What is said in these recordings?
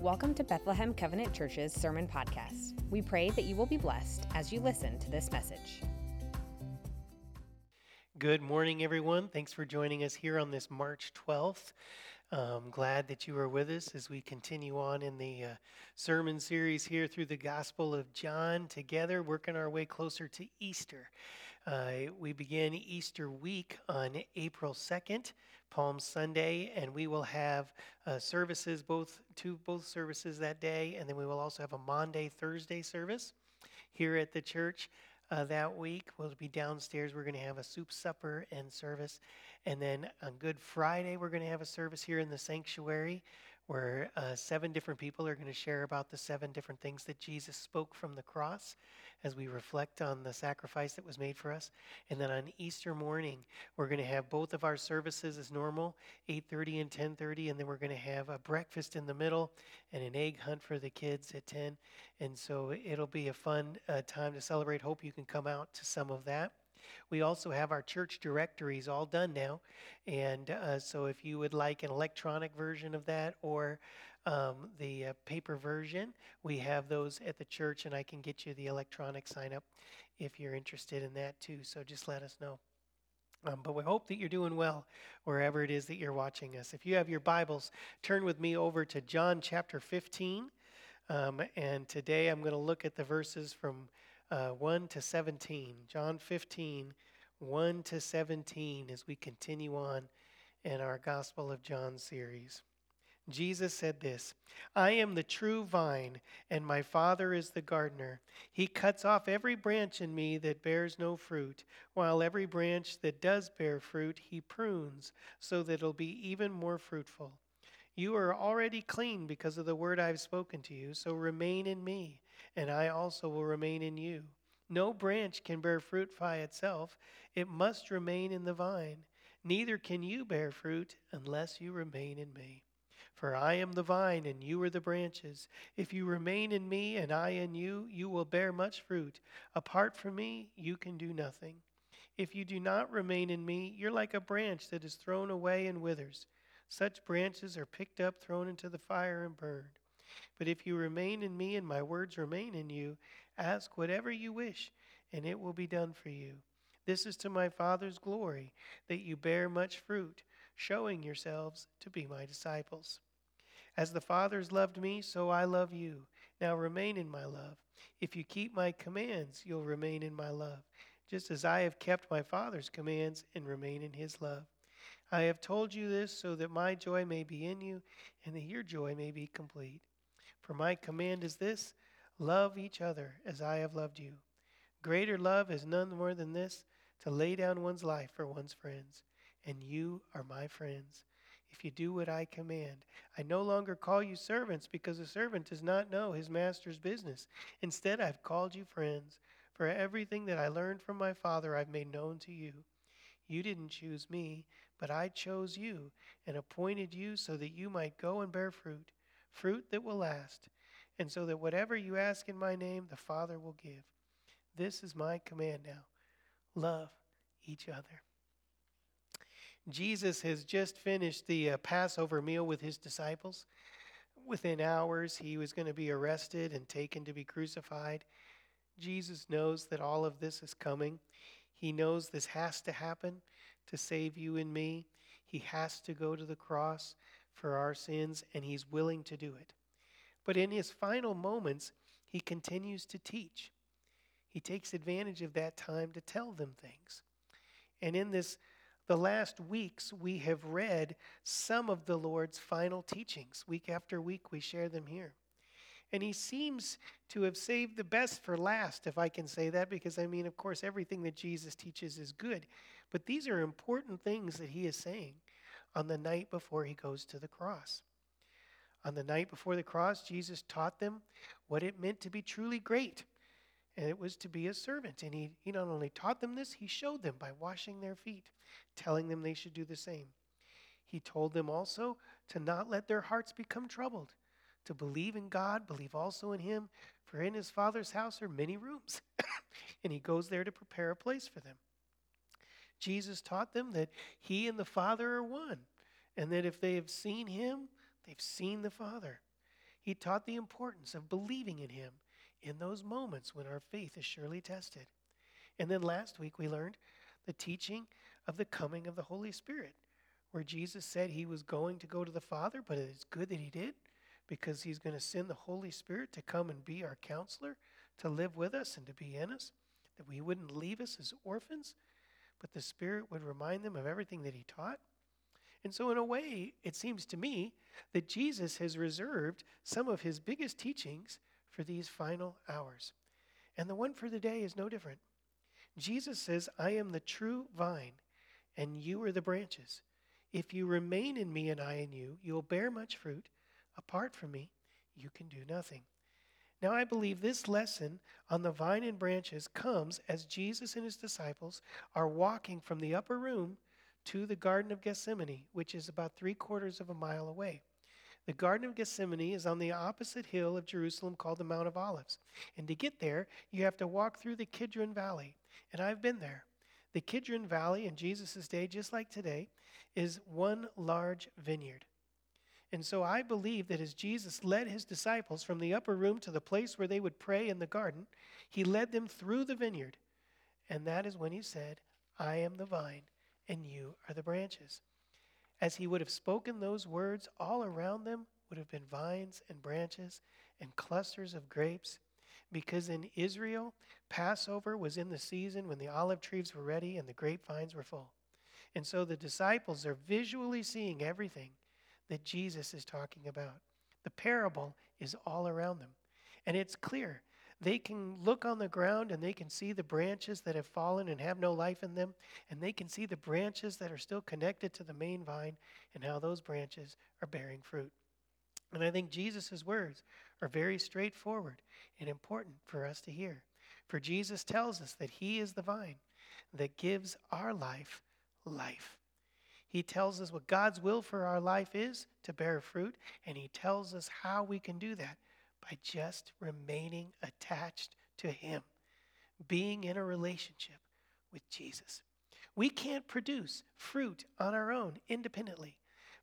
Welcome to Bethlehem Covenant Church's Sermon Podcast. We pray that you will be blessed as you listen to this message. Good morning, everyone. Thanks for joining us here on this March 12th. I'm glad that you are with us as we continue on in the uh, sermon series here through the Gospel of John together, working our way closer to Easter. Uh, we begin Easter week on April 2nd, Palm Sunday, and we will have uh, services, both two both services that day, and then we will also have a Maundy Thursday service here at the church. Uh, that week. We'll be downstairs. We're going to have a soup supper and service. And then on Good Friday, we're going to have a service here in the sanctuary where uh, seven different people are going to share about the seven different things that Jesus spoke from the cross as we reflect on the sacrifice that was made for us. And then on Easter morning, we're going to have both of our services as normal, 8:30 and 10:30, and then we're going to have a breakfast in the middle and an egg hunt for the kids at 10. And so it'll be a fun uh, time to celebrate. Hope you can come out to some of that. We also have our church directories all done now. And uh, so if you would like an electronic version of that or um, the uh, paper version, we have those at the church, and I can get you the electronic sign up if you're interested in that too. So just let us know. Um, but we hope that you're doing well wherever it is that you're watching us. If you have your Bibles, turn with me over to John chapter 15. Um, and today I'm going to look at the verses from uh, 1 to 17. John 15, 1 to 17, as we continue on in our Gospel of John series. Jesus said this I am the true vine, and my Father is the gardener. He cuts off every branch in me that bears no fruit, while every branch that does bear fruit, he prunes, so that it'll be even more fruitful. You are already clean because of the word I've spoken to you, so remain in me, and I also will remain in you. No branch can bear fruit by itself, it must remain in the vine. Neither can you bear fruit unless you remain in me. For I am the vine, and you are the branches. If you remain in me, and I in you, you will bear much fruit. Apart from me, you can do nothing. If you do not remain in me, you're like a branch that is thrown away and withers. Such branches are picked up, thrown into the fire, and burned. But if you remain in me, and my words remain in you, ask whatever you wish, and it will be done for you. This is to my Father's glory, that you bear much fruit, showing yourselves to be my disciples. As the Father has loved me, so I love you. Now remain in my love. If you keep my commands, you'll remain in my love, just as I have kept my Father's commands and remain in his love. I have told you this so that my joy may be in you and that your joy may be complete. For my command is this love each other as I have loved you. Greater love is none more than this to lay down one's life for one's friends. And you are my friends if you do what I command. I no longer call you servants because a servant does not know his master's business. Instead, I've called you friends, for everything that I learned from my Father I've made known to you. You didn't choose me, but I chose you and appointed you so that you might go and bear fruit, fruit that will last, and so that whatever you ask in my name, the Father will give. This is my command now love each other. Jesus has just finished the uh, Passover meal with his disciples. Within hours, he was going to be arrested and taken to be crucified. Jesus knows that all of this is coming. He knows this has to happen to save you and me. He has to go to the cross for our sins, and he's willing to do it. But in his final moments, he continues to teach. He takes advantage of that time to tell them things. And in this the last weeks, we have read some of the Lord's final teachings. Week after week, we share them here. And he seems to have saved the best for last, if I can say that, because I mean, of course, everything that Jesus teaches is good. But these are important things that he is saying on the night before he goes to the cross. On the night before the cross, Jesus taught them what it meant to be truly great and it was to be a servant. And he, he not only taught them this, he showed them by washing their feet, telling them they should do the same. He told them also to not let their hearts become troubled, to believe in God, believe also in him, for in his Father's house are many rooms. and he goes there to prepare a place for them. Jesus taught them that he and the Father are one, and that if they have seen him, they've seen the Father. He taught the importance of believing in him in those moments when our faith is surely tested. And then last week we learned the teaching of the coming of the Holy Spirit, where Jesus said he was going to go to the Father, but it's good that he did because he's going to send the Holy Spirit to come and be our counselor, to live with us and to be in us, that we wouldn't leave us as orphans, but the Spirit would remind them of everything that he taught. And so, in a way, it seems to me that Jesus has reserved some of his biggest teachings for these final hours. And the one for the day is no different. Jesus says, I am the true vine, and you are the branches. If you remain in me and I in you, you'll bear much fruit. Apart from me, you can do nothing. Now, I believe this lesson on the vine and branches comes as Jesus and his disciples are walking from the upper room to the Garden of Gethsemane, which is about three quarters of a mile away. The Garden of Gethsemane is on the opposite hill of Jerusalem called the Mount of Olives. And to get there, you have to walk through the Kidron Valley. And I've been there. The Kidron Valley in Jesus' day, just like today, is one large vineyard. And so I believe that as Jesus led his disciples from the upper room to the place where they would pray in the garden, he led them through the vineyard. And that is when he said, I am the vine, and you are the branches. As he would have spoken those words, all around them would have been vines and branches and clusters of grapes. Because in Israel, Passover was in the season when the olive trees were ready and the grapevines were full. And so the disciples are visually seeing everything that Jesus is talking about. The parable is all around them. And it's clear. They can look on the ground and they can see the branches that have fallen and have no life in them. And they can see the branches that are still connected to the main vine and how those branches are bearing fruit. And I think Jesus' words are very straightforward and important for us to hear. For Jesus tells us that He is the vine that gives our life life. He tells us what God's will for our life is to bear fruit, and He tells us how we can do that by just remaining attached to Him, being in a relationship with Jesus. We can't produce fruit on our own independently,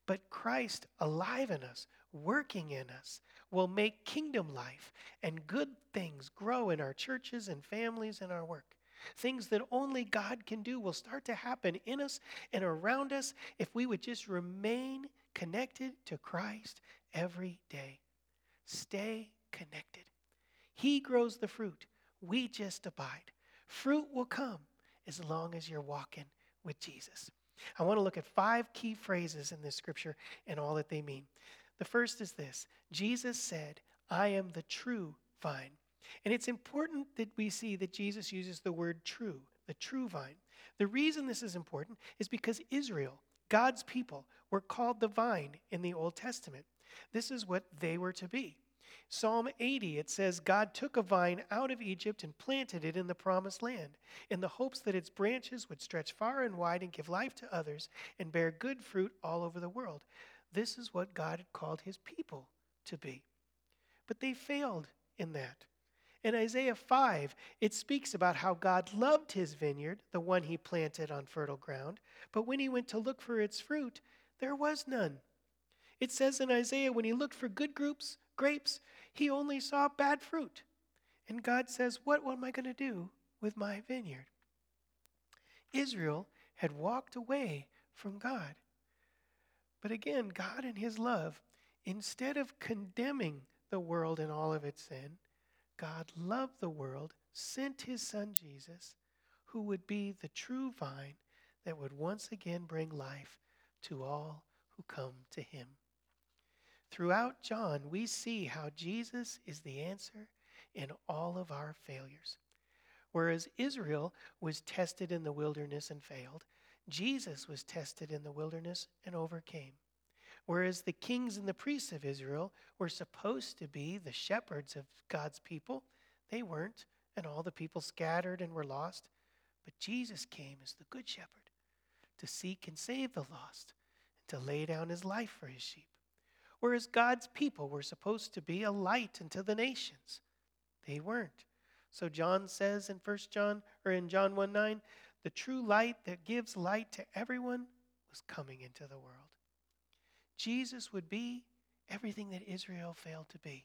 but Christ alive in us, working in us, will make kingdom life and good things grow in our churches and families and our work. Things that only God can do will start to happen in us and around us if we would just remain connected to Christ every day. Stay connected. He grows the fruit. We just abide. Fruit will come as long as you're walking with Jesus. I want to look at five key phrases in this scripture and all that they mean. The first is this Jesus said, I am the true vine. And it's important that we see that Jesus uses the word true, the true vine. The reason this is important is because Israel, God's people, were called the vine in the Old Testament. This is what they were to be. Psalm 80, it says, God took a vine out of Egypt and planted it in the promised land, in the hopes that its branches would stretch far and wide and give life to others and bear good fruit all over the world. This is what God had called his people to be. But they failed in that. In Isaiah 5, it speaks about how God loved his vineyard, the one he planted on fertile ground, but when he went to look for its fruit, there was none. It says in Isaiah, when he looked for good groups, grapes, he only saw bad fruit. And God says, What what am I going to do with my vineyard? Israel had walked away from God. But again, God in his love, instead of condemning the world and all of its sin, God loved the world, sent his son Jesus, who would be the true vine that would once again bring life to all who come to him. Throughout John, we see how Jesus is the answer in all of our failures. Whereas Israel was tested in the wilderness and failed, Jesus was tested in the wilderness and overcame. Whereas the kings and the priests of Israel were supposed to be the shepherds of God's people, they weren't, and all the people scattered and were lost. But Jesus came as the good shepherd to seek and save the lost, and to lay down his life for his sheep. Whereas God's people were supposed to be a light unto the nations, they weren't. So John says in 1 John or in John 1 9, the true light that gives light to everyone was coming into the world. Jesus would be everything that Israel failed to be.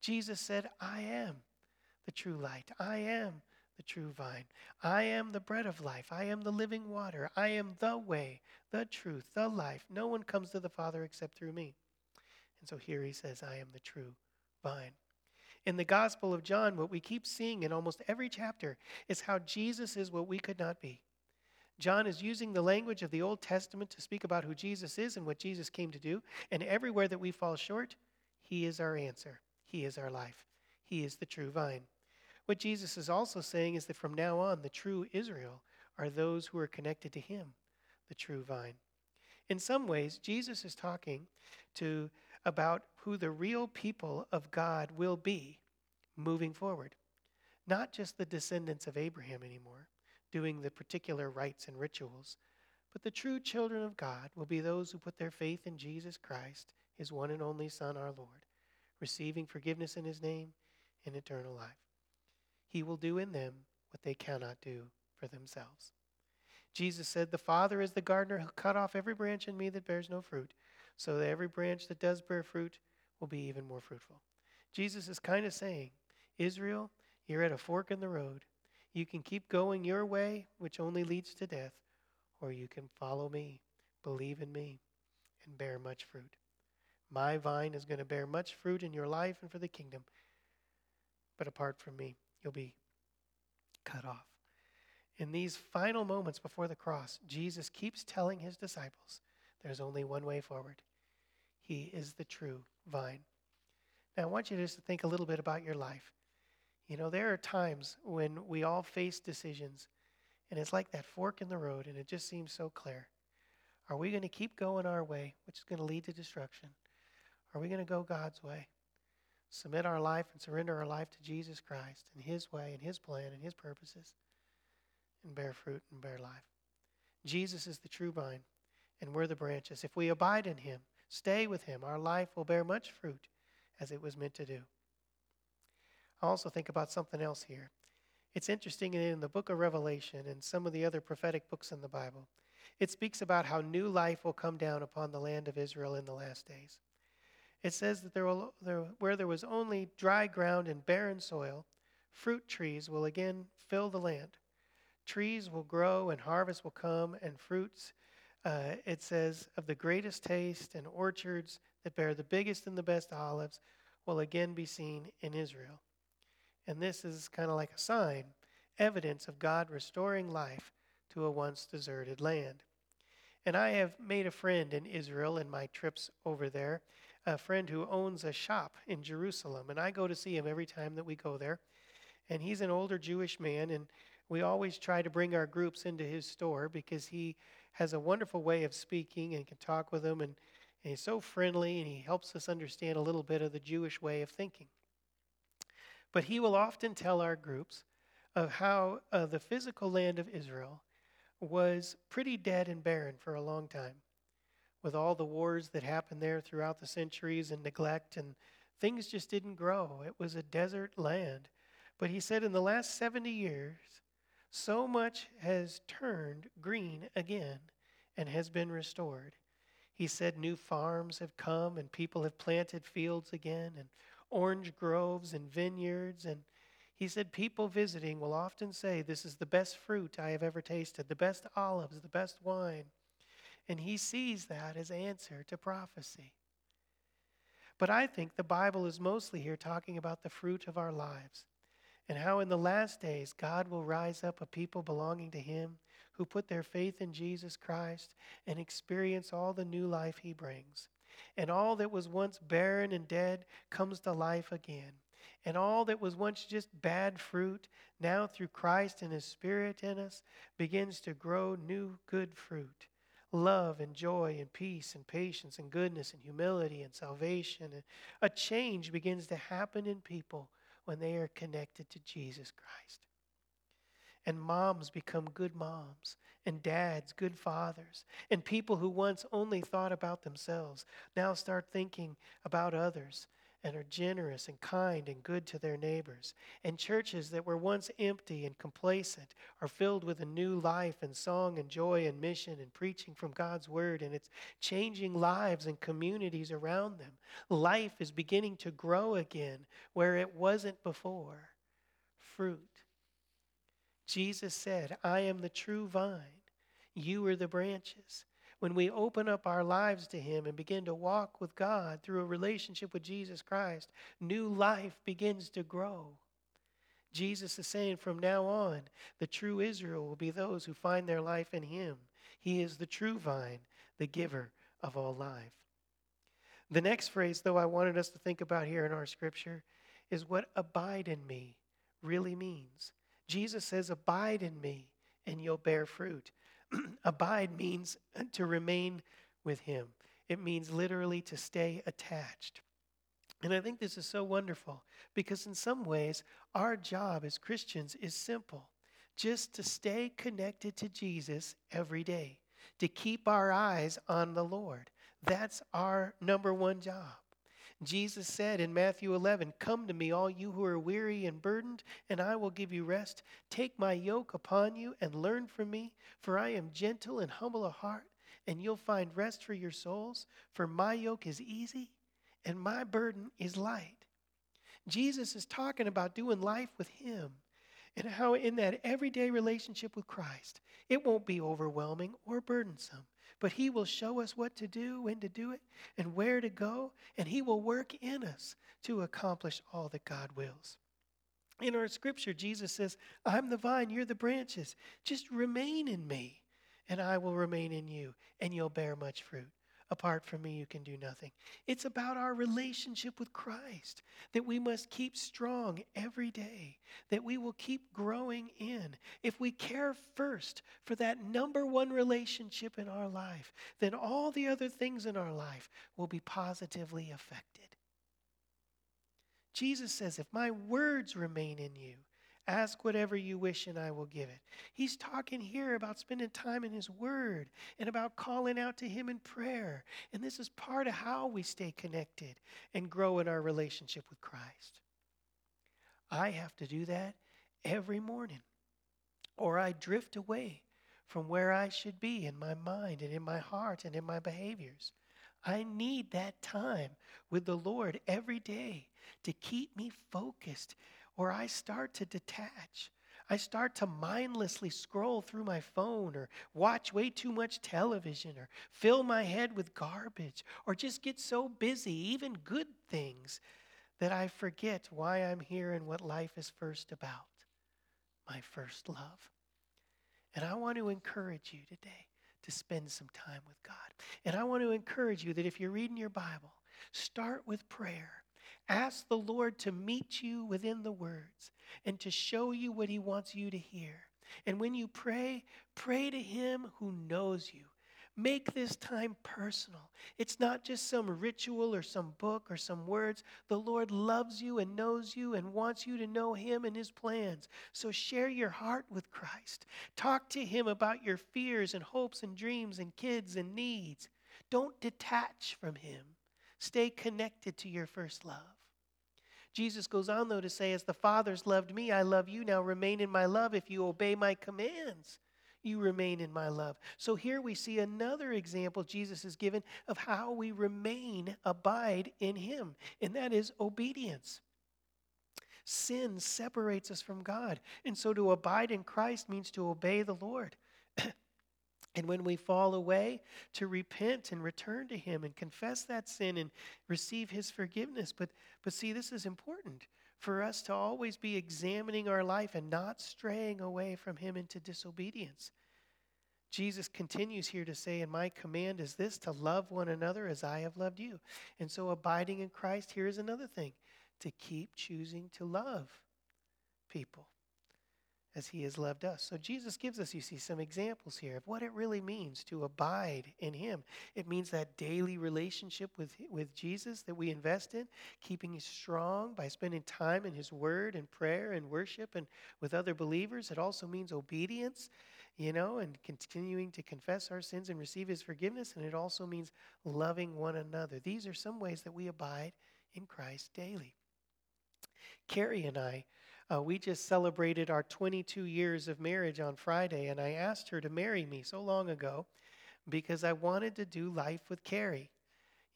Jesus said, I am the true light. I am the true vine. I am the bread of life. I am the living water. I am the way, the truth, the life. No one comes to the Father except through me. And so here he says, I am the true vine. In the Gospel of John, what we keep seeing in almost every chapter is how Jesus is what we could not be. John is using the language of the Old Testament to speak about who Jesus is and what Jesus came to do. And everywhere that we fall short, he is our answer. He is our life. He is the true vine. What Jesus is also saying is that from now on, the true Israel are those who are connected to him, the true vine. In some ways, Jesus is talking to about who the real people of God will be moving forward. Not just the descendants of Abraham anymore, doing the particular rites and rituals, but the true children of God will be those who put their faith in Jesus Christ, his one and only Son, our Lord, receiving forgiveness in his name and eternal life. He will do in them what they cannot do for themselves. Jesus said, The Father is the gardener who cut off every branch in me that bears no fruit, so that every branch that does bear fruit will be even more fruitful. Jesus is kind of saying, Israel, you're at a fork in the road. You can keep going your way, which only leads to death, or you can follow me, believe in me, and bear much fruit. My vine is going to bear much fruit in your life and for the kingdom, but apart from me, you'll be cut off. In these final moments before the cross, Jesus keeps telling his disciples there's only one way forward. He is the true vine. Now, I want you just to think a little bit about your life. You know, there are times when we all face decisions, and it's like that fork in the road, and it just seems so clear. Are we going to keep going our way, which is going to lead to destruction? Are we going to go God's way? Submit our life and surrender our life to Jesus Christ and His way and His plan and His purposes, and bear fruit and bear life. Jesus is the true vine, and we're the branches. If we abide in Him, stay with Him, our life will bear much fruit as it was meant to do. I also think about something else here. It's interesting in the book of Revelation and some of the other prophetic books in the Bible, it speaks about how new life will come down upon the land of Israel in the last days. It says that there will, there, where there was only dry ground and barren soil, fruit trees will again fill the land. Trees will grow and harvest will come, and fruits uh, it says, of the greatest taste, and orchards that bear the biggest and the best olives will again be seen in Israel. And this is kind of like a sign, evidence of God restoring life to a once deserted land. And I have made a friend in Israel in my trips over there, a friend who owns a shop in Jerusalem. And I go to see him every time that we go there. And he's an older Jewish man, and we always try to bring our groups into his store because he has a wonderful way of speaking and can talk with them. And, and he's so friendly and he helps us understand a little bit of the Jewish way of thinking. But he will often tell our groups of how uh, the physical land of Israel was pretty dead and barren for a long time, with all the wars that happened there throughout the centuries and neglect, and things just didn't grow. It was a desert land. But he said in the last 70 years, so much has turned green again and has been restored. He said new farms have come and people have planted fields again and orange groves and vineyards. And he said people visiting will often say, This is the best fruit I have ever tasted, the best olives, the best wine. And he sees that as answer to prophecy. But I think the Bible is mostly here talking about the fruit of our lives and how in the last days God will rise up a people belonging to Him who put their faith in Jesus Christ and experience all the new life He brings. And all that was once barren and dead comes to life again. And all that was once just bad fruit, now through Christ and His Spirit in us, begins to grow new good fruit love and joy and peace and patience and goodness and humility and salvation. And a change begins to happen in people when they are connected to Jesus Christ. And moms become good moms, and dads, good fathers. And people who once only thought about themselves now start thinking about others and are generous and kind and good to their neighbors. And churches that were once empty and complacent are filled with a new life and song and joy and mission and preaching from God's word. And it's changing lives and communities around them. Life is beginning to grow again where it wasn't before. Fruit. Jesus said, I am the true vine, you are the branches when we open up our lives to Him and begin to walk with God through a relationship with Jesus Christ, new life begins to grow. Jesus is saying from now on, the true Israel will be those who find their life in Him. He is the true vine, the giver of all life. The next phrase, though, I wanted us to think about here in our scripture is what abide in me really means. Jesus says, Abide in me, and you'll bear fruit. Abide means to remain with Him, it means literally to stay attached. And I think this is so wonderful because, in some ways, our job as Christians is simple just to stay connected to Jesus every day, to keep our eyes on the Lord. That's our number one job. Jesus said in Matthew 11, Come to me, all you who are weary and burdened, and I will give you rest. Take my yoke upon you and learn from me, for I am gentle and humble of heart, and you'll find rest for your souls. For my yoke is easy and my burden is light. Jesus is talking about doing life with Him and how, in that everyday relationship with Christ, it won't be overwhelming or burdensome but He will show us what to do, when to do it, and where to go, and He will work in us to accomplish all that God wills. In our scripture, Jesus says, I'm the vine, you're the branches. Just remain in me, and I will remain in you, and you'll bear much fruit. Apart from me, you can do nothing. It's about our relationship with Christ that we must keep strong every day, that we will keep growing in. If we care first for that number one relationship in our life, then all the other things in our life will be positively affected. Jesus says, If my words remain in you, Ask whatever you wish, and I will give it. He's talking here about spending time in His Word and about calling out to Him in prayer. And this is part of how we stay connected and grow in our relationship with Christ. I have to do that every morning, or I drift away from where I should be in my mind and in my heart and in my behaviors. I need that time with the Lord every day to keep me focused or I start to detach. I start to mindlessly scroll through my phone or watch way too much television or fill my head with garbage or just get so busy, even good things, that I forget why I'm here and what life is first about my first love. And I want to encourage you today to spend some time with God. And I want to encourage you that if you're reading your Bible, start with prayer Ask the Lord to meet you within the words and to show you what He wants you to hear. And when you pray, pray to Him who knows you. Make this time personal. It's not just some ritual or some book or some words. The Lord loves you and knows you and wants you to know Him and His plans. So share your heart with Christ. Talk to Him about your fears and hopes and dreams and kids and needs. Don't detach from Him. Stay connected to your first love. Jesus goes on, though, to say, As the Father's loved me, I love you. Now remain in my love. If you obey my commands, you remain in my love. So here we see another example Jesus has given of how we remain, abide in him, and that is obedience. Sin separates us from God. And so to abide in Christ means to obey the Lord. And when we fall away, to repent and return to Him and confess that sin and receive His forgiveness. But, but see, this is important for us to always be examining our life and not straying away from Him into disobedience. Jesus continues here to say, And my command is this to love one another as I have loved you. And so, abiding in Christ, here is another thing to keep choosing to love people as he has loved us. So Jesus gives us, you see, some examples here of what it really means to abide in him. It means that daily relationship with, with Jesus that we invest in, keeping strong by spending time in his word and prayer and worship and with other believers. It also means obedience, you know, and continuing to confess our sins and receive his forgiveness. And it also means loving one another. These are some ways that we abide in Christ daily. Carrie and I, uh, we just celebrated our 22 years of marriage on Friday, and I asked her to marry me so long ago because I wanted to do life with Carrie.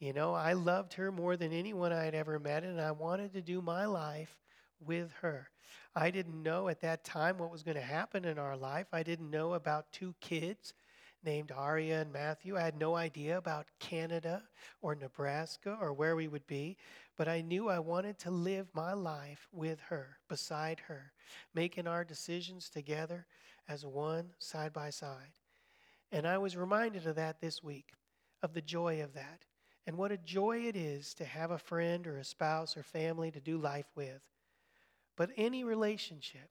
You know, I loved her more than anyone I had ever met, and I wanted to do my life with her. I didn't know at that time what was going to happen in our life. I didn't know about two kids named Aria and Matthew. I had no idea about Canada or Nebraska or where we would be, but I knew I wanted to live my life with her, beside her, making our decisions together as one, side by side. And I was reminded of that this week, of the joy of that, and what a joy it is to have a friend or a spouse or family to do life with. But any relationship,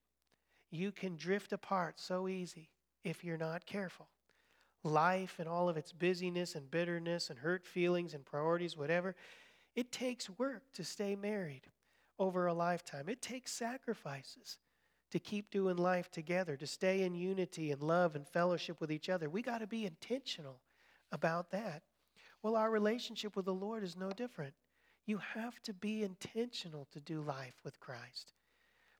you can drift apart so easy if you're not careful. Life and all of its busyness and bitterness and hurt feelings and priorities, whatever, it takes work to stay married over a lifetime. It takes sacrifices to keep doing life together, to stay in unity and love and fellowship with each other. We got to be intentional about that. Well, our relationship with the Lord is no different. You have to be intentional to do life with Christ.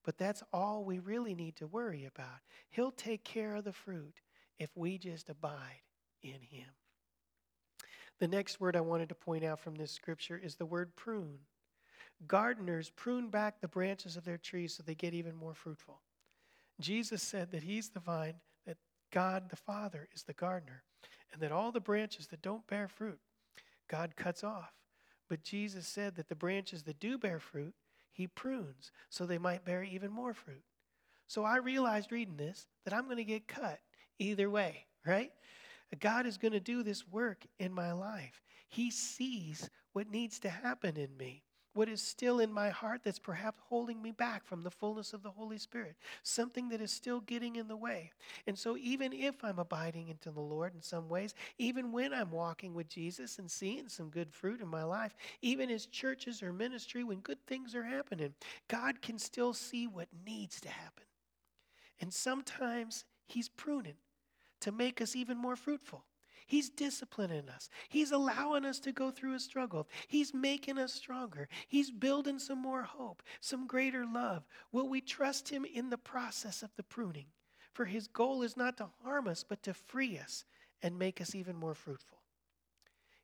But that's all we really need to worry about. He'll take care of the fruit if we just abide in Him. The next word I wanted to point out from this scripture is the word prune. Gardeners prune back the branches of their trees so they get even more fruitful. Jesus said that He's the vine, that God the Father is the gardener, and that all the branches that don't bear fruit, God cuts off. But Jesus said that the branches that do bear fruit, he prunes so they might bear even more fruit. So I realized reading this that I'm going to get cut either way, right? God is going to do this work in my life. He sees what needs to happen in me what is still in my heart that's perhaps holding me back from the fullness of the Holy Spirit, something that is still getting in the way. And so, even if I'm abiding into the Lord in some ways, even when I'm walking with Jesus and seeing some good fruit in my life, even as churches or ministry, when good things are happening, God can still see what needs to happen. And sometimes He's pruning to make us even more fruitful. He's disciplining us. He's allowing us to go through a struggle. He's making us stronger. He's building some more hope, some greater love. Will we trust Him in the process of the pruning? For His goal is not to harm us, but to free us and make us even more fruitful.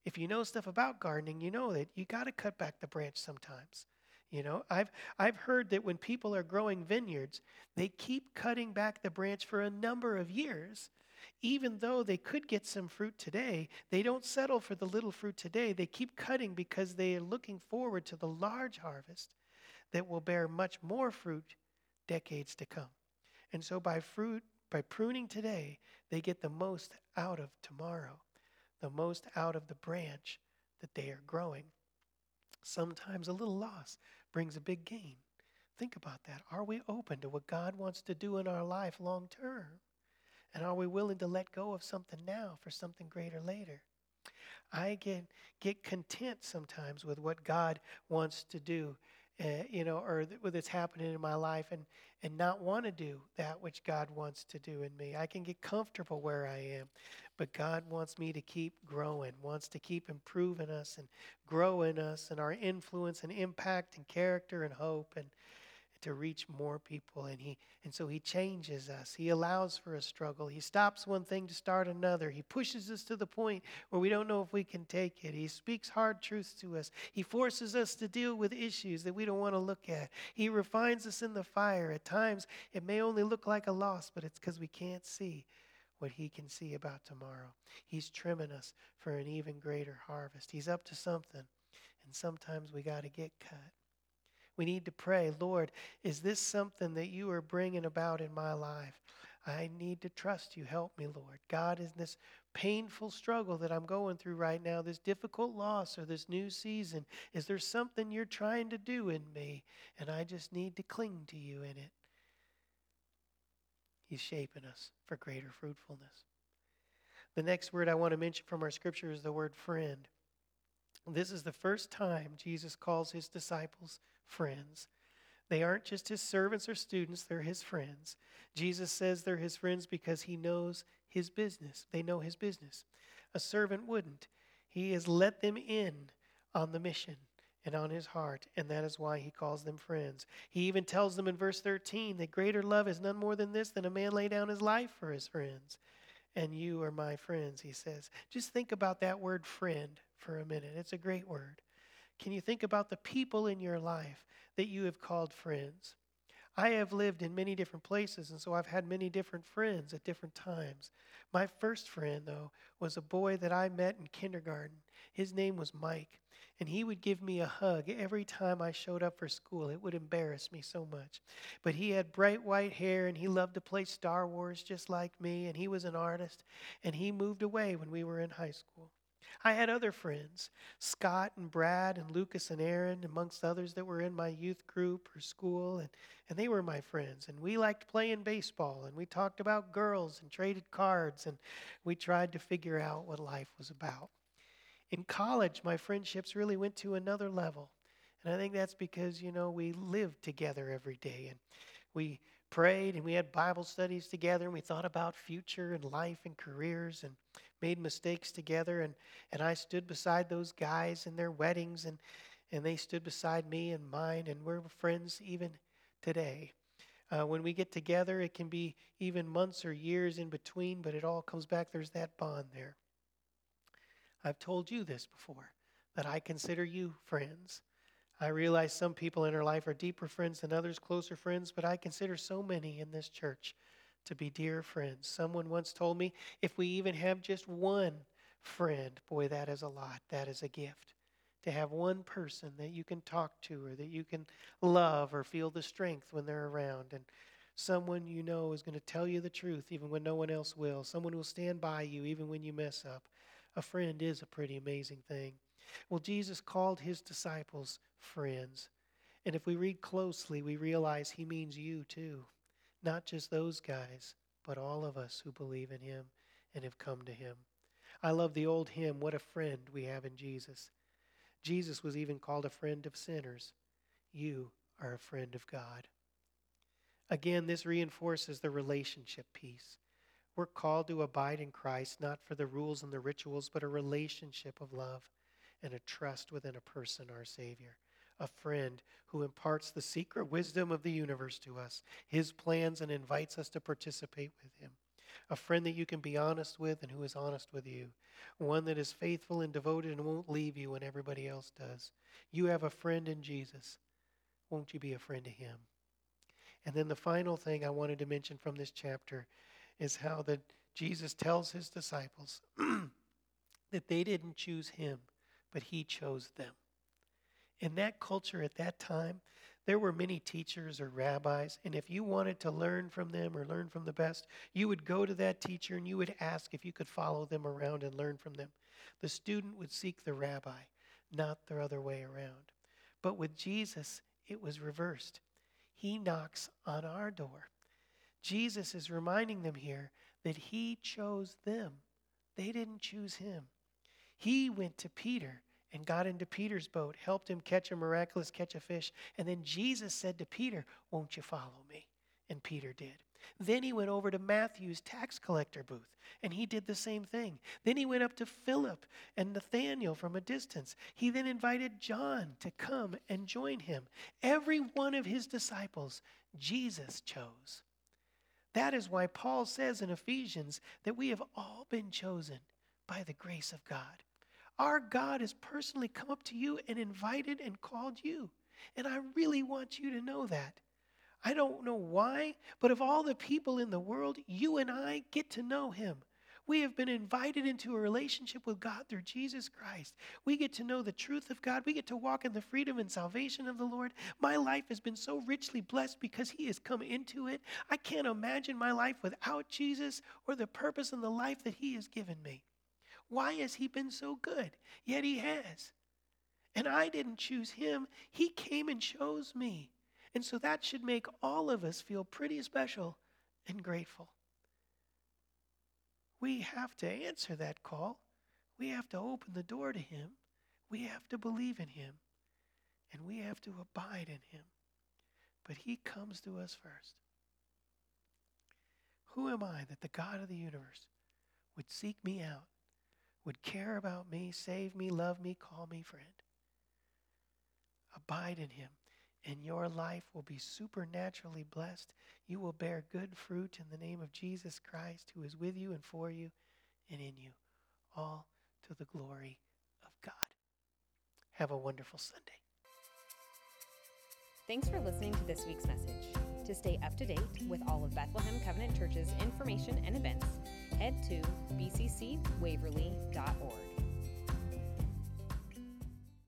If you know stuff about gardening, you know that you got to cut back the branch sometimes. You know, I've I've heard that when people are growing vineyards, they keep cutting back the branch for a number of years even though they could get some fruit today, they don't settle for the little fruit today. They keep cutting because they are looking forward to the large harvest that will bear much more fruit decades to come. And so by fruit, by pruning today, they get the most out of tomorrow, the most out of the branch that they are growing. Sometimes a little loss brings a big gain. Think about that. Are we open to what God wants to do in our life long term? And are we willing to let go of something now for something greater later? I get get content sometimes with what God wants to do, uh, you know, or th- what's happening in my life, and and not want to do that which God wants to do in me. I can get comfortable where I am, but God wants me to keep growing, wants to keep improving us and growing us and our influence and impact and character and hope and to reach more people and he and so he changes us. He allows for a struggle. He stops one thing to start another. He pushes us to the point where we don't know if we can take it. He speaks hard truths to us. He forces us to deal with issues that we don't want to look at. He refines us in the fire. At times it may only look like a loss but it's because we can't see what he can see about tomorrow. He's trimming us for an even greater harvest. He's up to something and sometimes we got to get cut we need to pray, Lord, is this something that you are bringing about in my life? I need to trust you. Help me, Lord. God, is this painful struggle that I'm going through right now, this difficult loss or this new season, is there something you're trying to do in me? And I just need to cling to you in it. He's shaping us for greater fruitfulness. The next word I want to mention from our scripture is the word friend. This is the first time Jesus calls his disciples friends. They aren't just his servants or students, they're his friends. Jesus says they're his friends because he knows his business. They know his business. A servant wouldn't. He has let them in on the mission. and on his heart, and that is why he calls them friends. He even tells them in verse 13 that greater love is none more than this than a man lay down his life for his friends. And you are my friends, he says. Just think about that word friend for a minute. It's a great word. Can you think about the people in your life that you have called friends? I have lived in many different places, and so I've had many different friends at different times. My first friend, though, was a boy that I met in kindergarten. His name was Mike, and he would give me a hug every time I showed up for school. It would embarrass me so much. But he had bright white hair, and he loved to play Star Wars just like me, and he was an artist, and he moved away when we were in high school. I had other friends, Scott and Brad and Lucas and Aaron, amongst others that were in my youth group or school, and, and they were my friends. And we liked playing baseball, and we talked about girls and traded cards, and we tried to figure out what life was about. In college, my friendships really went to another level. And I think that's because, you know, we lived together every day and we prayed and we had Bible studies together and we thought about future and life and careers and made mistakes together and, and I stood beside those guys in their weddings and, and they stood beside me and mine and we're friends even today. Uh, when we get together, it can be even months or years in between, but it all comes back. There's that bond there. I've told you this before, that I consider you friends. I realize some people in our life are deeper friends than others, closer friends, but I consider so many in this church to be dear friends. Someone once told me if we even have just one friend, boy, that is a lot. That is a gift. To have one person that you can talk to or that you can love or feel the strength when they're around. And someone you know is going to tell you the truth even when no one else will. Someone will stand by you even when you mess up. A friend is a pretty amazing thing. Well, Jesus called his disciples friends. And if we read closely, we realize he means you too. Not just those guys, but all of us who believe in him and have come to him. I love the old hymn, What a Friend We Have in Jesus. Jesus was even called a friend of sinners. You are a friend of God. Again, this reinforces the relationship piece. We're called to abide in Christ, not for the rules and the rituals, but a relationship of love and a trust within a person, our Savior a friend who imparts the secret wisdom of the universe to us, his plans, and invites us to participate with him. A friend that you can be honest with and who is honest with you. One that is faithful and devoted and won't leave you when everybody else does. You have a friend in Jesus. Won't you be a friend to him? And then the final thing I wanted to mention from this chapter is how that Jesus tells his disciples that they didn't choose him, but he chose them. In that culture at that time, there were many teachers or rabbis, and if you wanted to learn from them or learn from the best, you would go to that teacher and you would ask if you could follow them around and learn from them. The student would seek the rabbi, not the other way around. But with Jesus, it was reversed. He knocks on our door. Jesus is reminding them here that he chose them. They didn't choose him. He went to Peter and got into Peter's boat, helped him catch a miraculous catch of fish. And then Jesus said to Peter, Won't you follow me? And Peter did. Then he went over to Matthew's tax collector booth, and he did the same thing. Then he went up to Philip and Nathanael from a distance. He then invited John to come and join him. Every one of his disciples, Jesus chose. That is why Paul says in Ephesians that we have all been chosen by the grace of God. Our God has personally come up to you and invited and called you. And I really want you to know that. I don't know why, but of all the people in the world, you and I get to know Him. We have been invited into a relationship with God through Jesus Christ. We get to know the truth of God. We get to walk in the freedom and salvation of the Lord. My life has been so richly blessed because He has come into it. I can't imagine my life without Jesus or the purpose and the life that He has given me. Why has he been so good? Yet he has. And I didn't choose him, he came and chose me. And so that should make all of us feel pretty special and grateful. We have to answer that call. We have to open the door to him. We have to believe in him. And we have to abide in him. But he comes to us first. Who am I that the God of the universe would seek me out would care about me, save me, love me, call me friend. abide in him, and your life will be supernaturally blessed. You will bear good fruit in the name of Jesus Christ, who is with you and for you and in you, all to the glory of God. Have a wonderful Sunday. Thanks for listening to this week's message. To stay up to date with all of Bethlehem Covenant Church's information and events, head to bccwaverly.org.